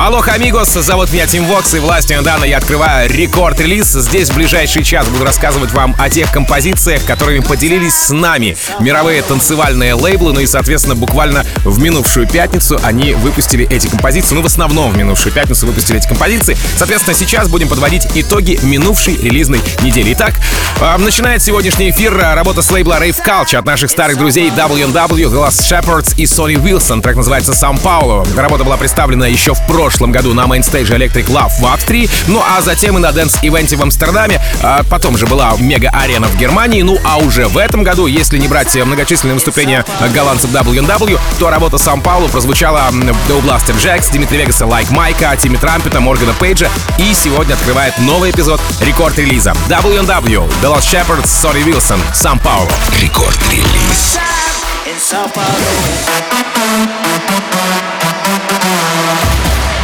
Алло, амигос, зовут меня Тим Вокс, и властью Дана я открываю рекорд-релиз. Здесь в ближайший час буду рассказывать вам о тех композициях, которыми поделились с нами мировые танцевальные лейблы, ну и, соответственно, буквально в минувшую пятницу они выпустили эти композиции, ну, в основном в минувшую пятницу выпустили эти композиции. Соответственно, сейчас будем подводить итоги минувшей релизной недели. Итак, э, начинает сегодняшний эфир работа с лейбла Rave Culture от наших старых друзей W&W, Lost Shepherds и Sonny Wilson. Трек называется «Сан Пауло». Работа была представлена еще в прошлом прошлом году на mainstage е Electric Love в Австрии, ну а затем и на dance event е в Амстердаме, а потом же была мега-арена в Германии, ну а уже в этом году, если не брать многочисленные выступления голландцев W&W, то работа Сан-Паулу прозвучала до Blasterjaxx, Димитри Вегаса, Like Mike а, Тимми Трампета, Моргана Пейджа и сегодня открывает новый эпизод рекорд-релиза W&W, The Lost Shepherds, Sonny Wilson, Сан-Паулу. Рекорд-релиз. In Sao Paulo.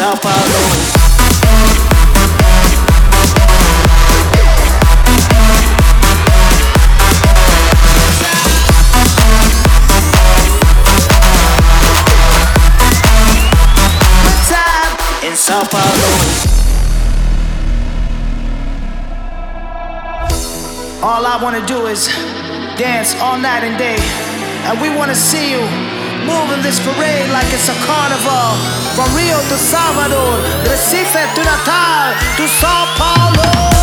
Sao Paulo. Sao Paulo. All I wanna do is dance all night and day. And we wanna see you moving this parade like it's a carnival. From Rio to Salvador, Recife to Natal to Sao Paulo.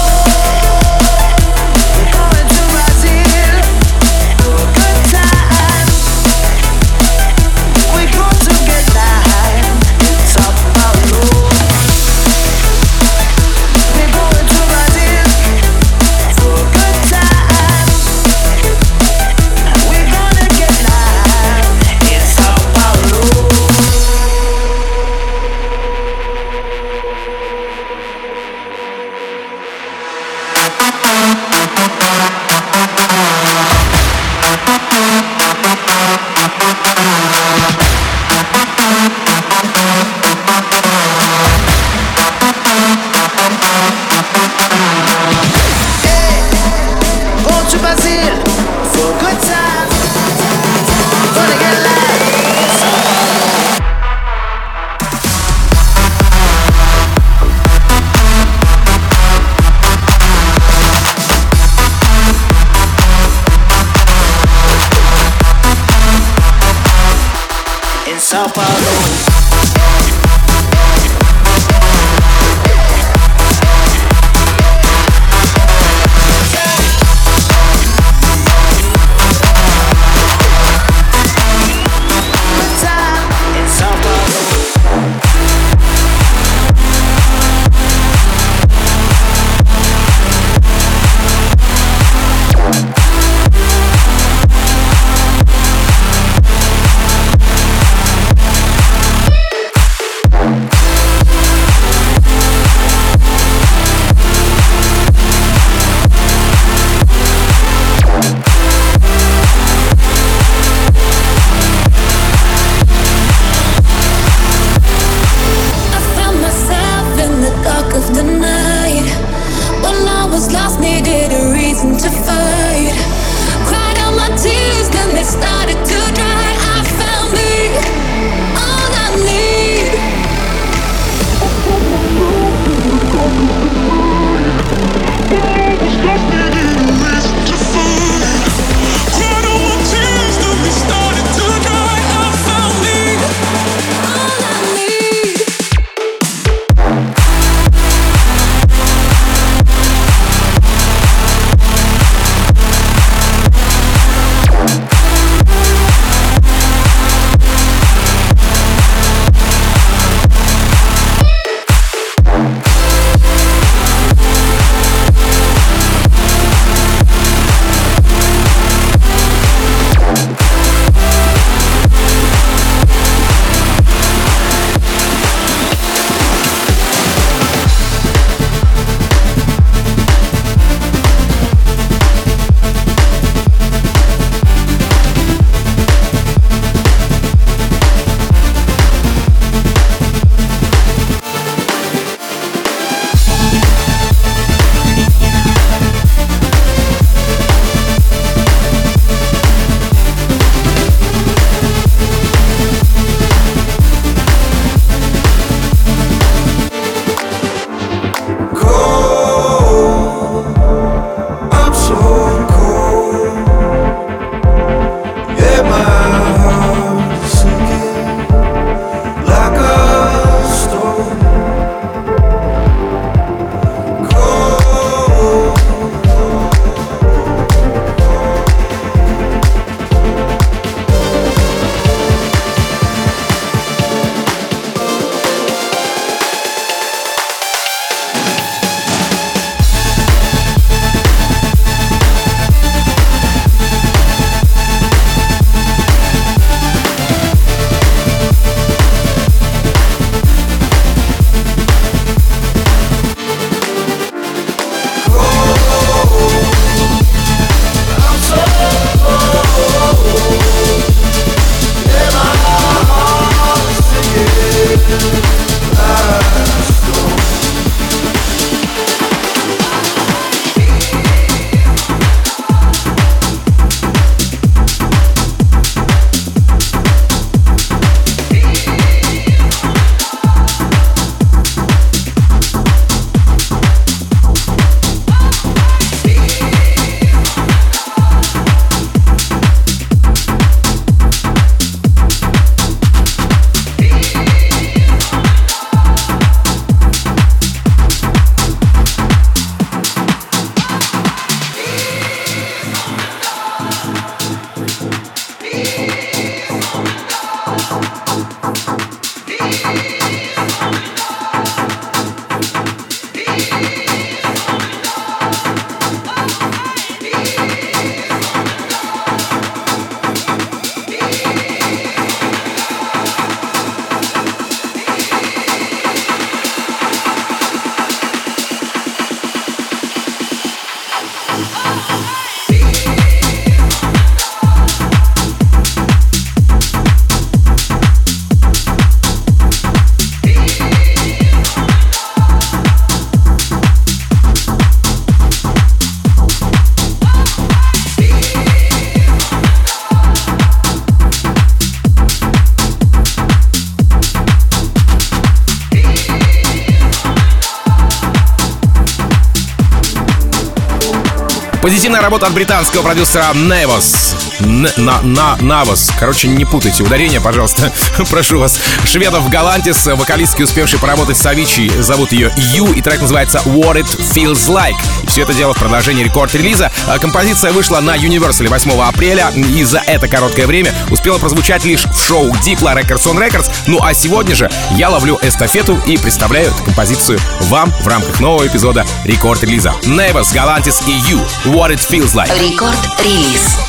Позитивная работа от британского продюсера Невос. На, на, Навос. Короче, не путайте ударение, пожалуйста. Прошу вас. Шведов Галантис, вокалистки, успевший поработать с Авичи, зовут ее Ю, и трек называется What It Feels Like. И все это дело в продолжении рекорд-релиза. А композиция вышла на Universal 8 апреля, и за это короткое время успела прозвучать лишь в шоу Diplo Records on Records. Ну а сегодня же я ловлю эстафету и представляю эту композицию вам в рамках нового эпизода рекорд-релиза. Невос, Галантис и Ю. What It Feels Like. Рекорд-релиз.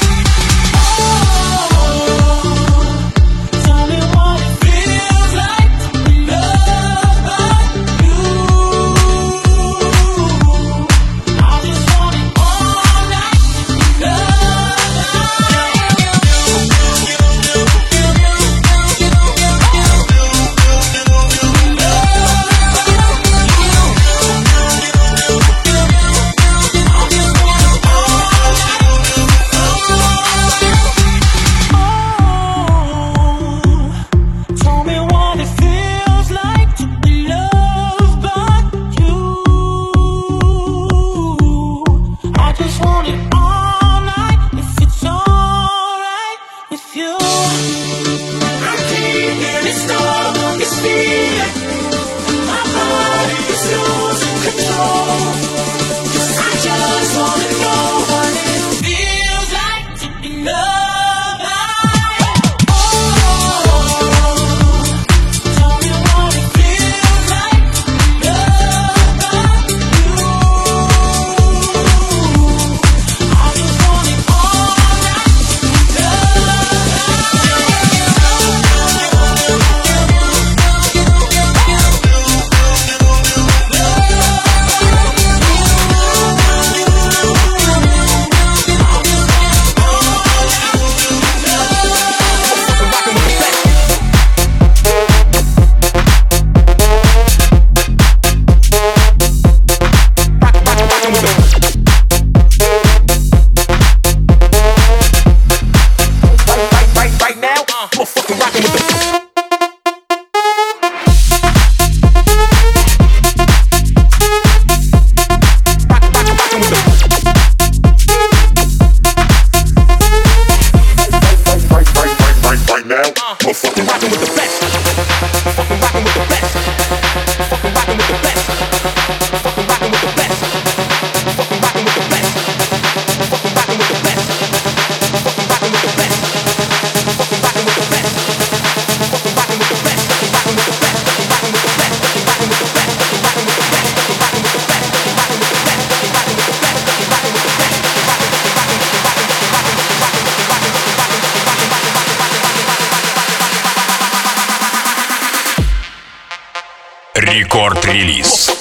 Рекорд-релиз.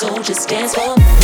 soul, just dance for me.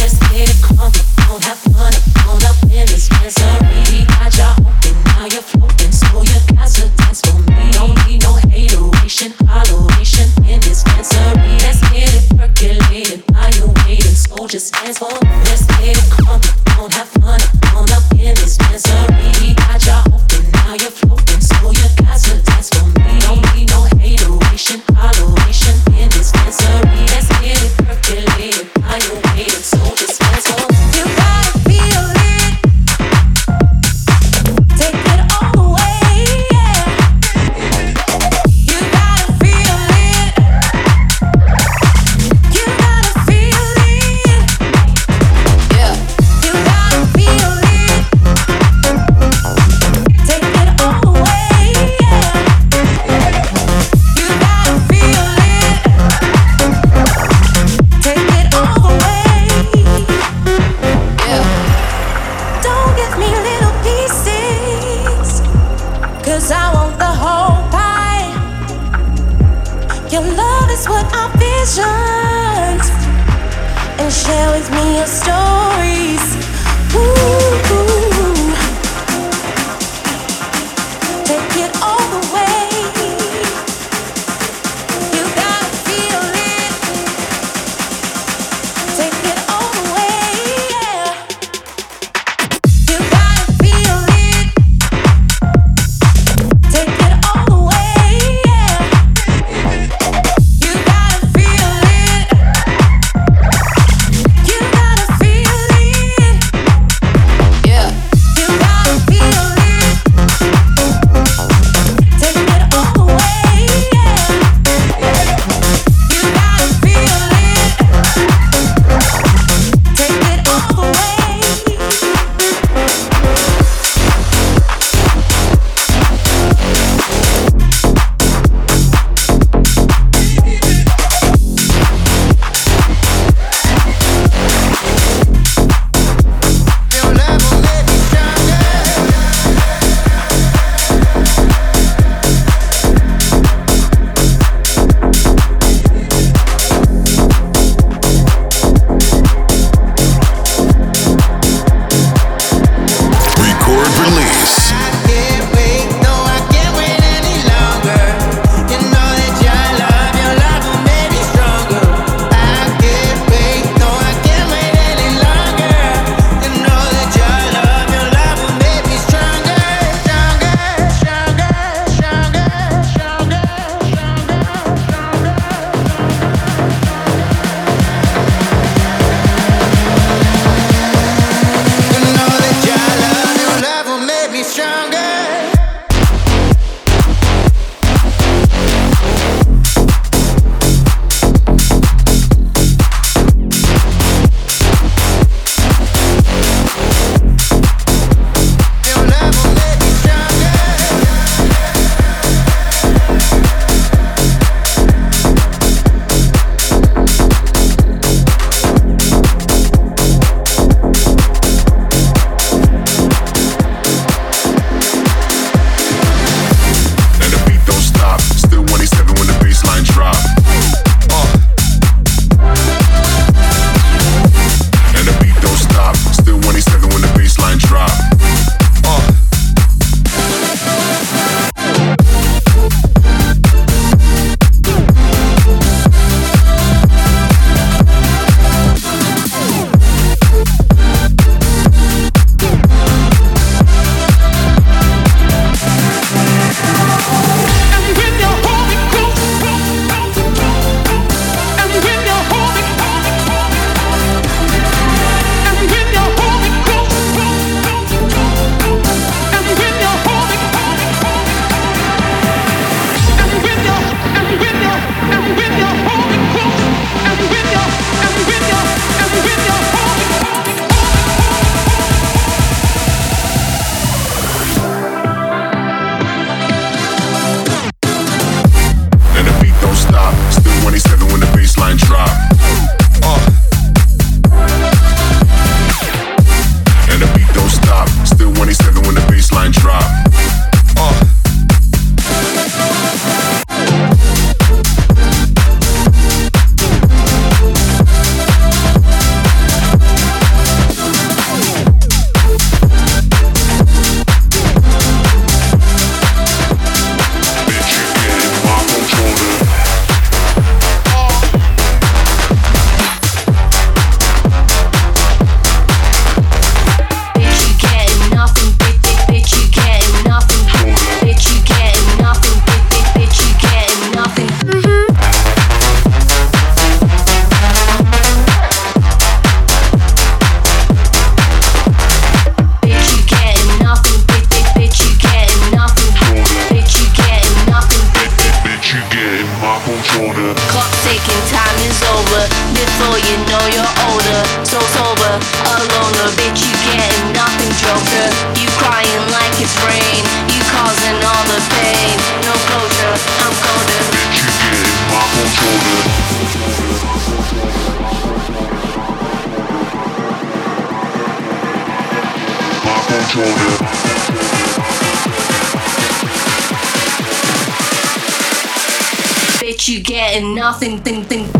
and nothing, thing, thing,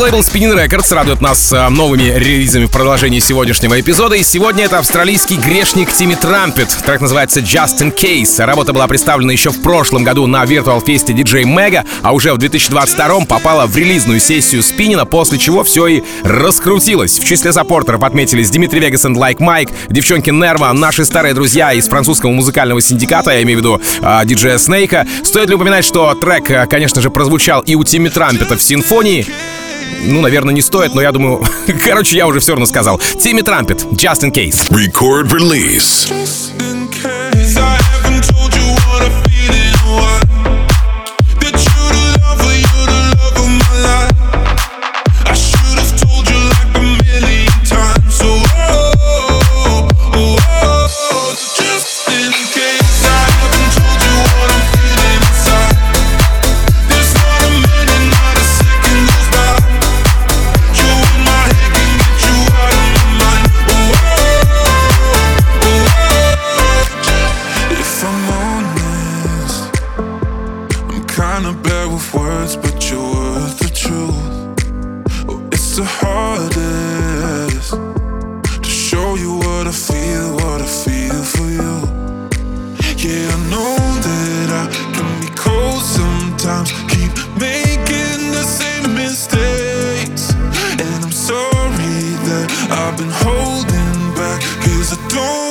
лейбл Spinning Records радует нас э, новыми релизами в продолжении сегодняшнего эпизода. И сегодня это австралийский грешник Тимми Трампет. Трек называется Just in Case. Работа была представлена еще в прошлом году на Virtual Fest DJ Mega, а уже в 2022 попала в релизную сессию Спинина, после чего все и раскрутилось. В числе саппортеров отметились Дмитрий Вегас и Like Mike, девчонки Нерва, наши старые друзья из французского музыкального синдиката, я имею в виду э, диджея Снейка. Стоит ли упоминать, что трек, э, конечно же, прозвучал и у Тимми Трампета в симфонии, ну, наверное, не стоит, но я думаю... Короче, я уже все равно сказал. Тимми Трампет, Just in Case. Record release. На очереди hardest to show you what I feel, what I feel for you. Yeah, I know that I can be cold sometimes, keep making the same mistakes. And I'm sorry that I've been holding back, cause I don't.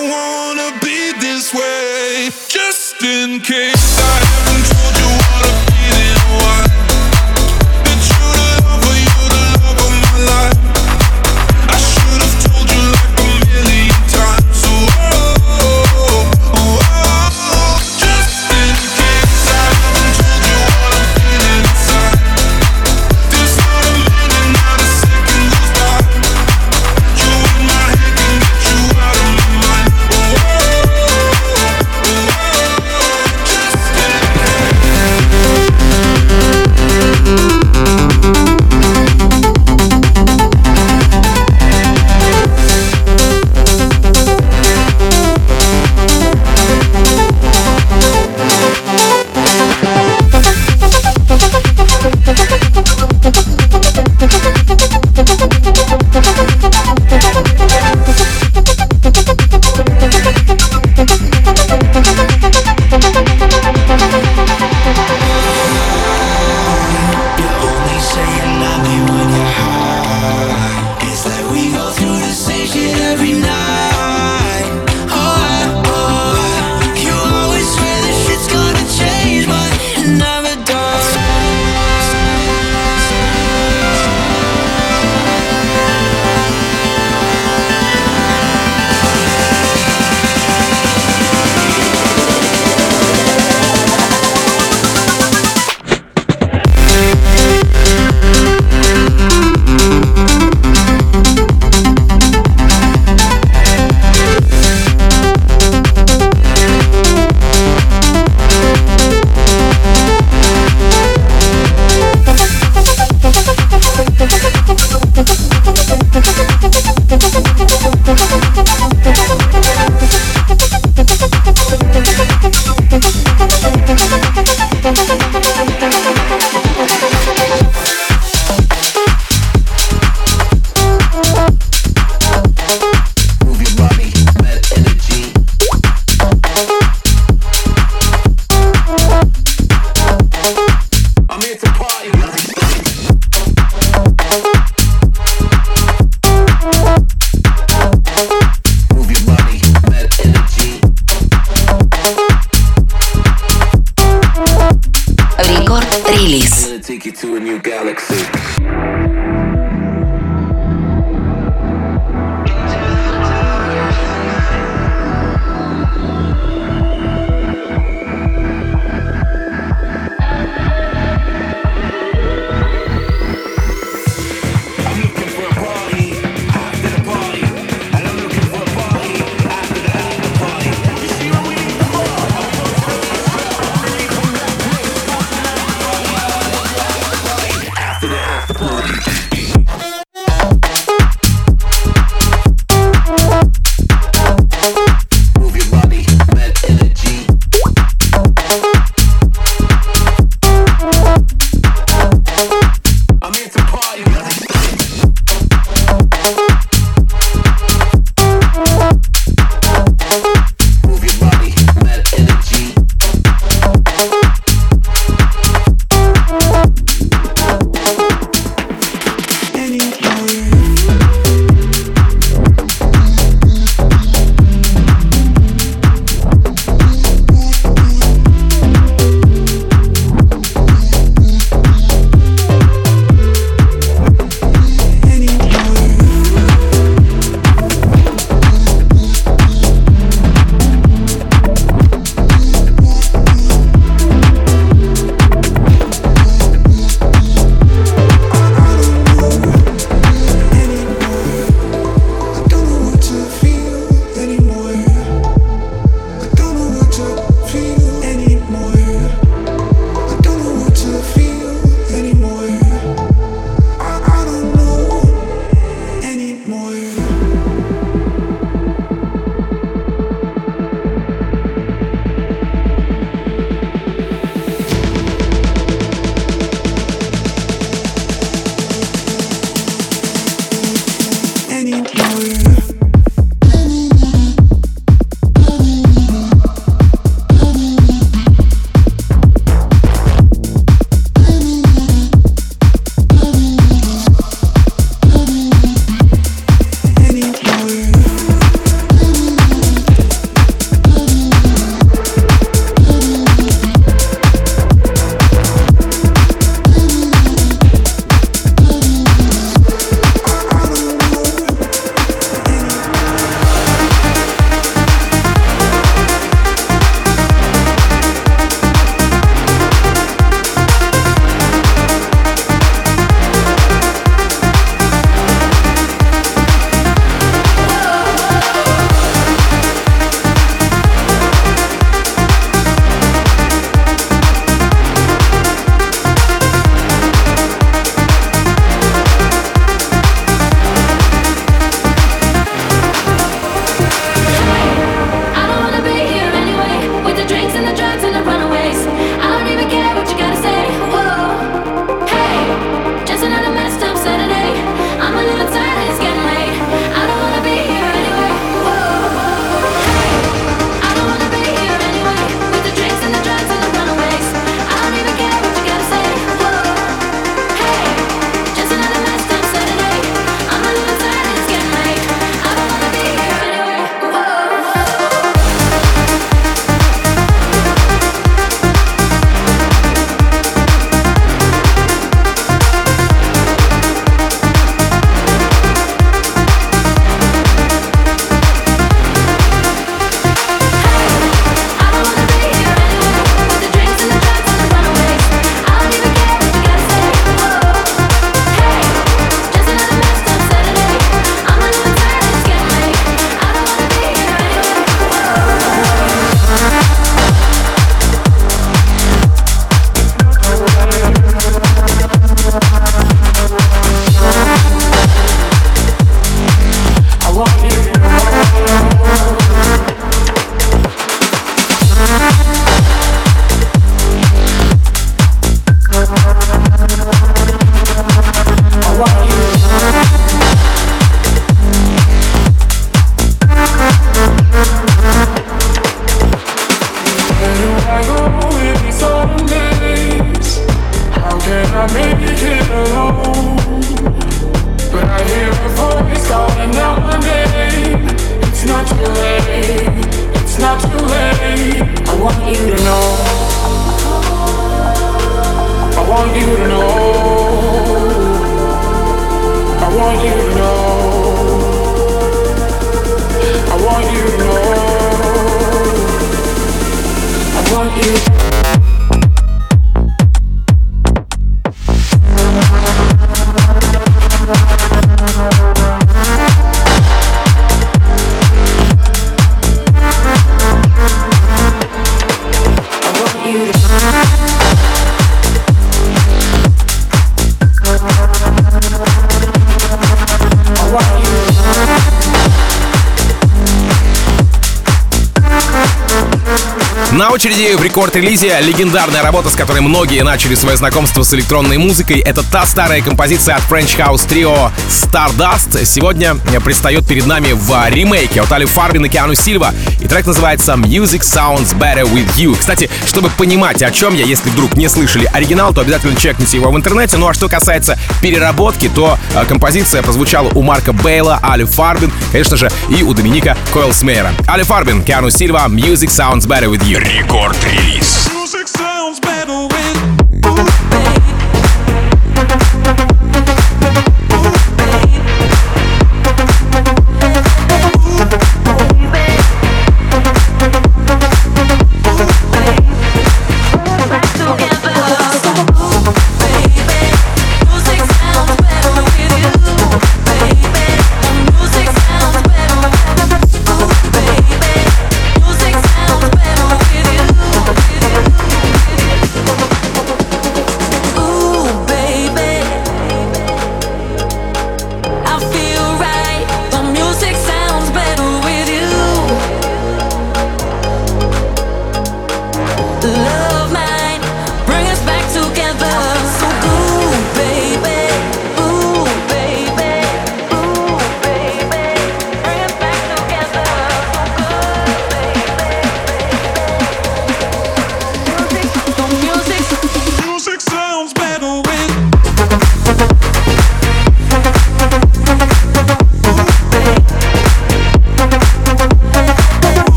В рекорд-релизе легендарная работа, с которой многие начали свое знакомство с электронной музыкой. Это та старая композиция от French House Trio Stardust. Сегодня предстает перед нами в ремейке от Али Фарбин и Киану Сильва. Трек называется Music Sounds Better With You. Кстати, чтобы понимать, о чем я, если вдруг не слышали оригинал, то обязательно чекните его в интернете. Ну а что касается переработки, то э, композиция прозвучала у Марка Бейла, Али Фарбин, конечно же, и у Доминика Койлсмейера. Али Фарбин, Киану Сильва, Music Sounds Better With You. Рекорд-релиз.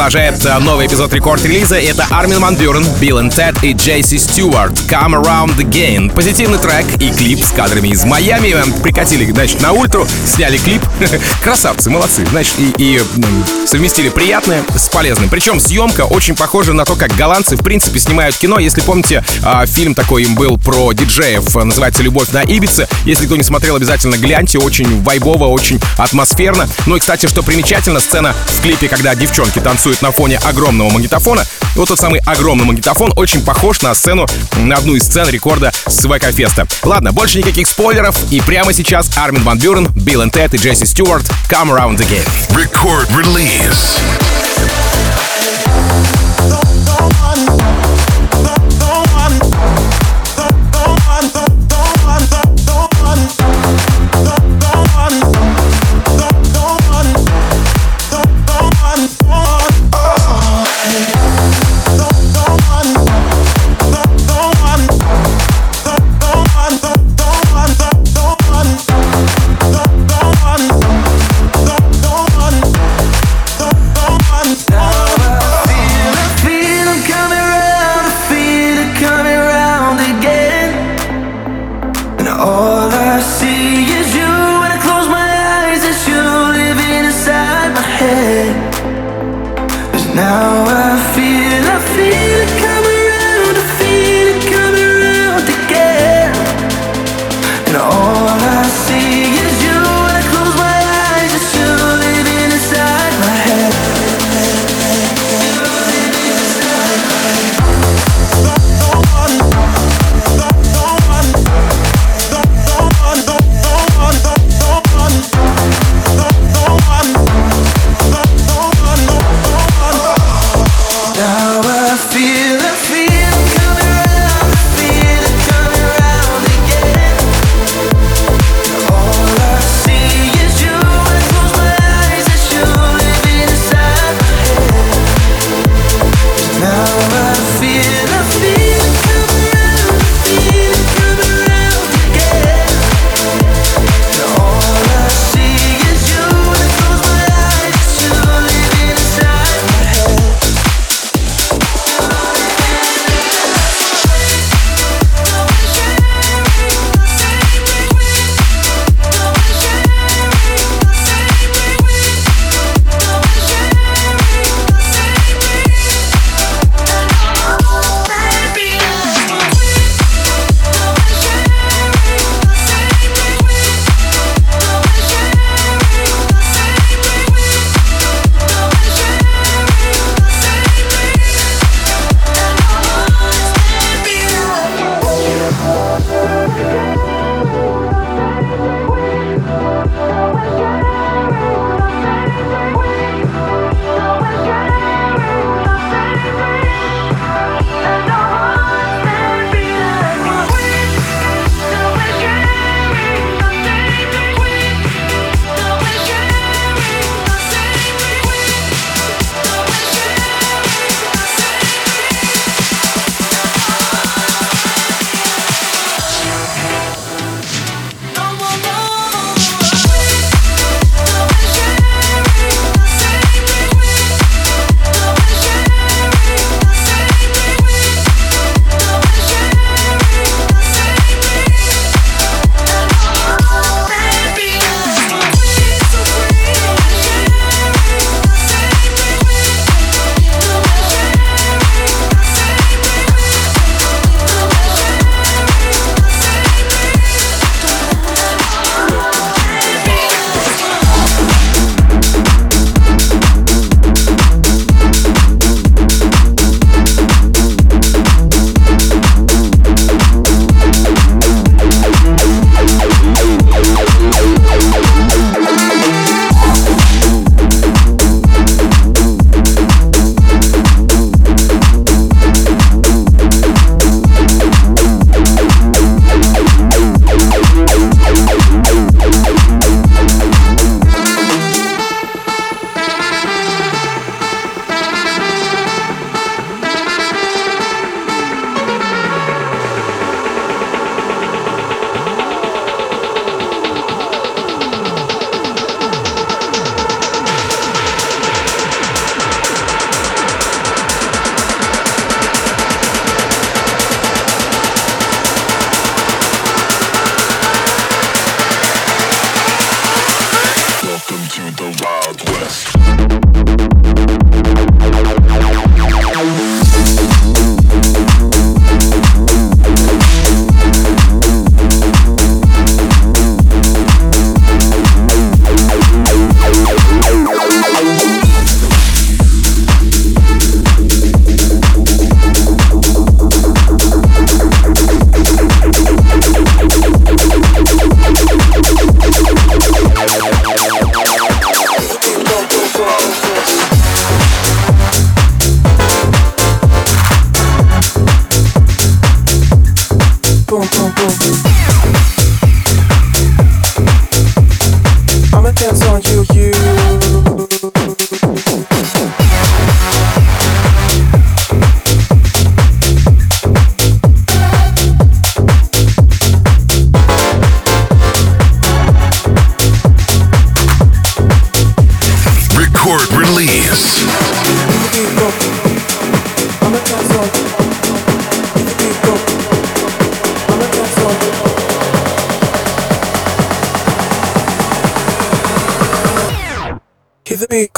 Продолжает новый эпизод рекорд-релиза. Это Армин Ван Билл и Тед и Джейси Стюарт. Come Around Again. Позитивный трек и клип с кадрами из Майами. Прикатили, значит, на ультру, сняли клип. Красавцы, молодцы. Значит, и, и совместили приятное с полезным. Причем съемка очень похожа на то, как голландцы, в принципе, снимают кино. Если помните, э, фильм такой им был про диджеев, называется «Любовь на Ибице». Если кто не смотрел, обязательно гляньте. Очень вайбово, очень атмосферно. Ну и, кстати, что примечательно, сцена в клипе, когда девчонки танцуют на фоне огромного магнитофона. Вот тот самый огромный магнитофон очень похож на сцену, на одну из сцен рекорда с ВК-феста. Ладно, больше никаких спойлеров. И прямо сейчас Армин Ван Бюрен, Билл и Тед и Джесси Стюарт Come Around Again. Record release. Peace.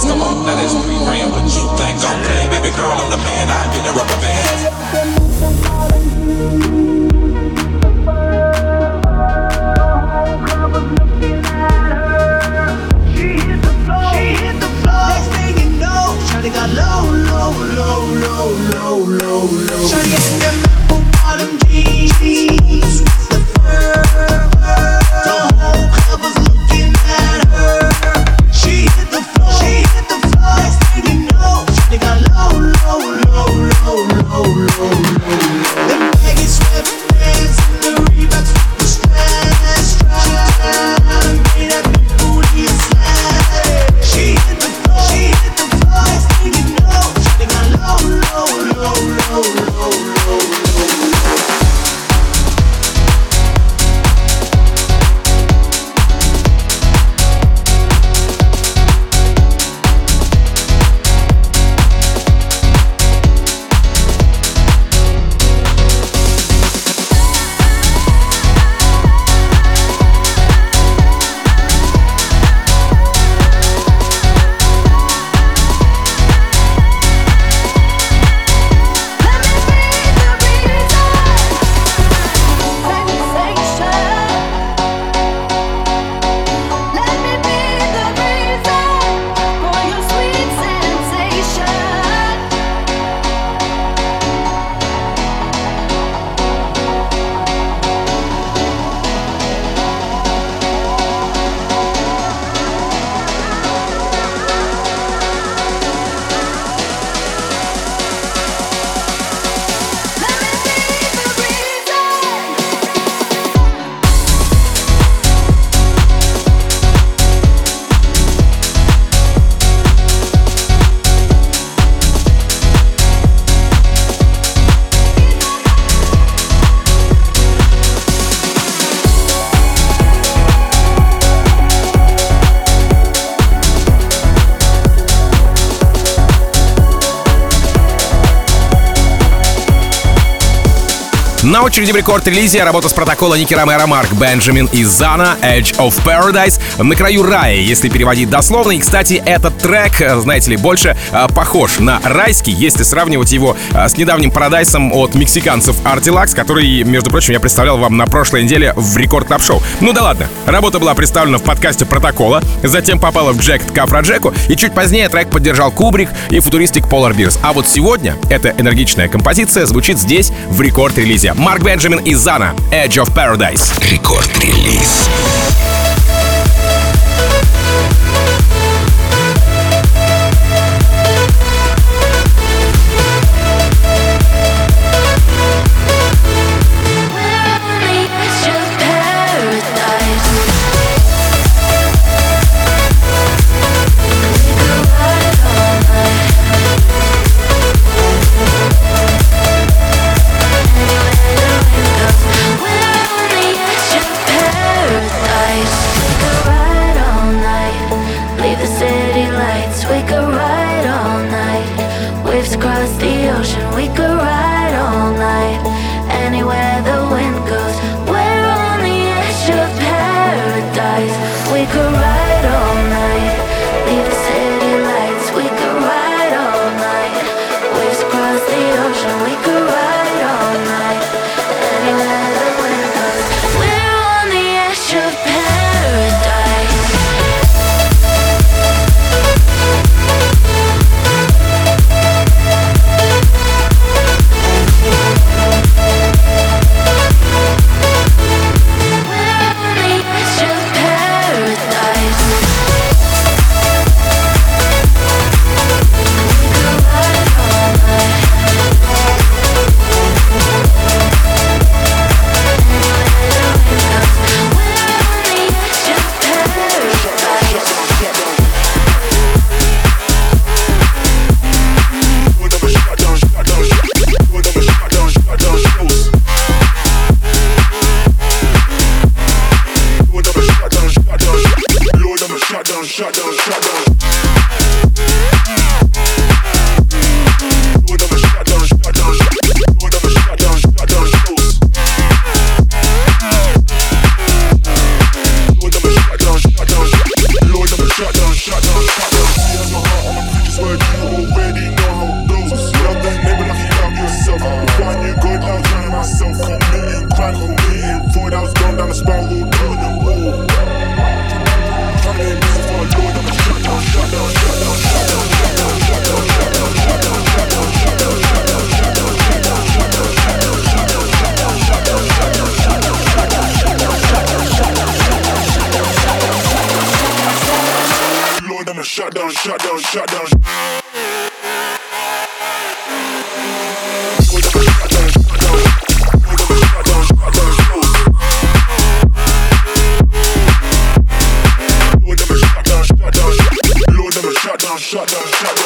That's the one that is free ran, but you think I'm playing. Baby girl, I'm the man, I've been a rubber band. got low, low, low, low, low, low. Shawty, На очереди в рекорд-релизе работа с протокола Ники Ромеро, Марк Бенджамин и Зана Edge of Paradise на краю рая, если переводить дословно. И, кстати, этот трек, знаете ли, больше э, похож на райский, если сравнивать его э, с недавним Paradise ом от мексиканцев Artilax, который, между прочим, я представлял вам на прошлой неделе в рекорд клаб шоу Ну да ладно, работа была представлена в подкасте протокола, затем попала в Jacked к Афроджеку, и чуть позднее трек поддержал Кубрик и футуристик Polar Bears. А вот сегодня эта энергичная композиция звучит здесь в рекорд-релизе. Марк Бенджамин и Зана Edge of Paradise. Рекорд-релиз. Shut down, shut down.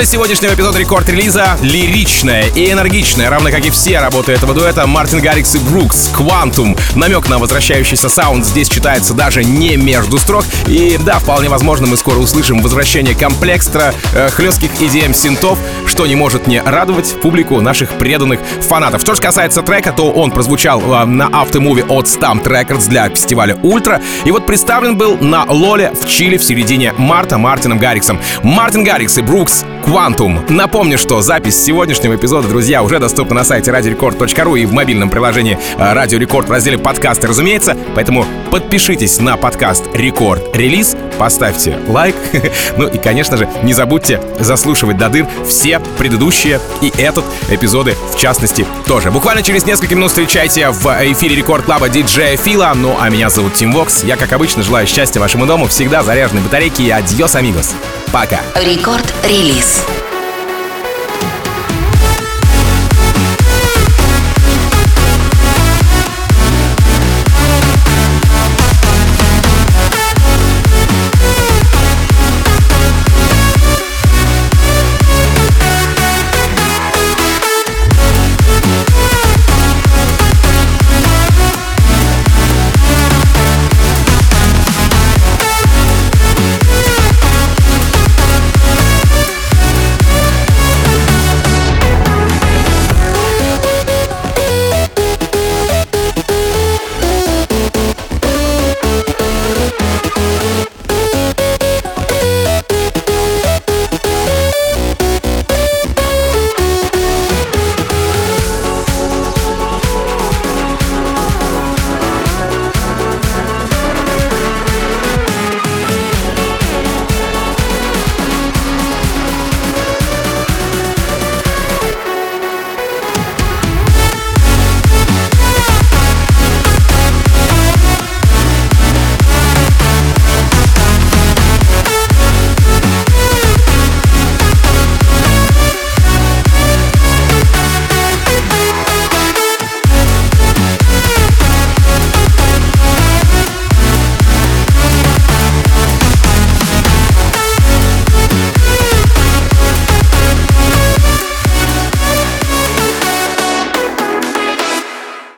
Финале сегодняшнего эпизода рекорд-релиза лиричная и энергичная, равно как и все работы этого дуэта, Мартин Гаррикс и Брукс, Quantum. Намек на возвращающийся саунд здесь читается даже не между строк. И да, вполне возможно, мы скоро услышим возвращение complextro э, хлестких EDM синтов, что не может не радовать публику наших преданных фанатов. Что же касается трека, то он прозвучал э, на aftermovie от STMPD Records для фестиваля Ультра. И вот представлен был на Лоле в Чили в середине марта Мартином Гарриксом. Мартин Гаррикс и Брукс Quantum. Напомню, что запись сегодняшнего эпизода, друзья, уже доступна на сайте radiorecord.ru и в мобильном приложении э, Радио Рекорд в разделе подкасты, разумеется. Поэтому подпишитесь на подкаст Рекорд Релиз, поставьте лайк. ну и, конечно же, не забудьте заслушивать до дыр все предыдущие и этот эпизоды в частности тоже. Буквально через несколько минут встречайте в эфире Рекорд Клаба диджея Фила. Ну а меня зовут Тим Вокс. Я, как обычно, желаю счастья вашему дому, всегда заряженной батарейки и adiós, amigos. Пока. Рекорд-релиз.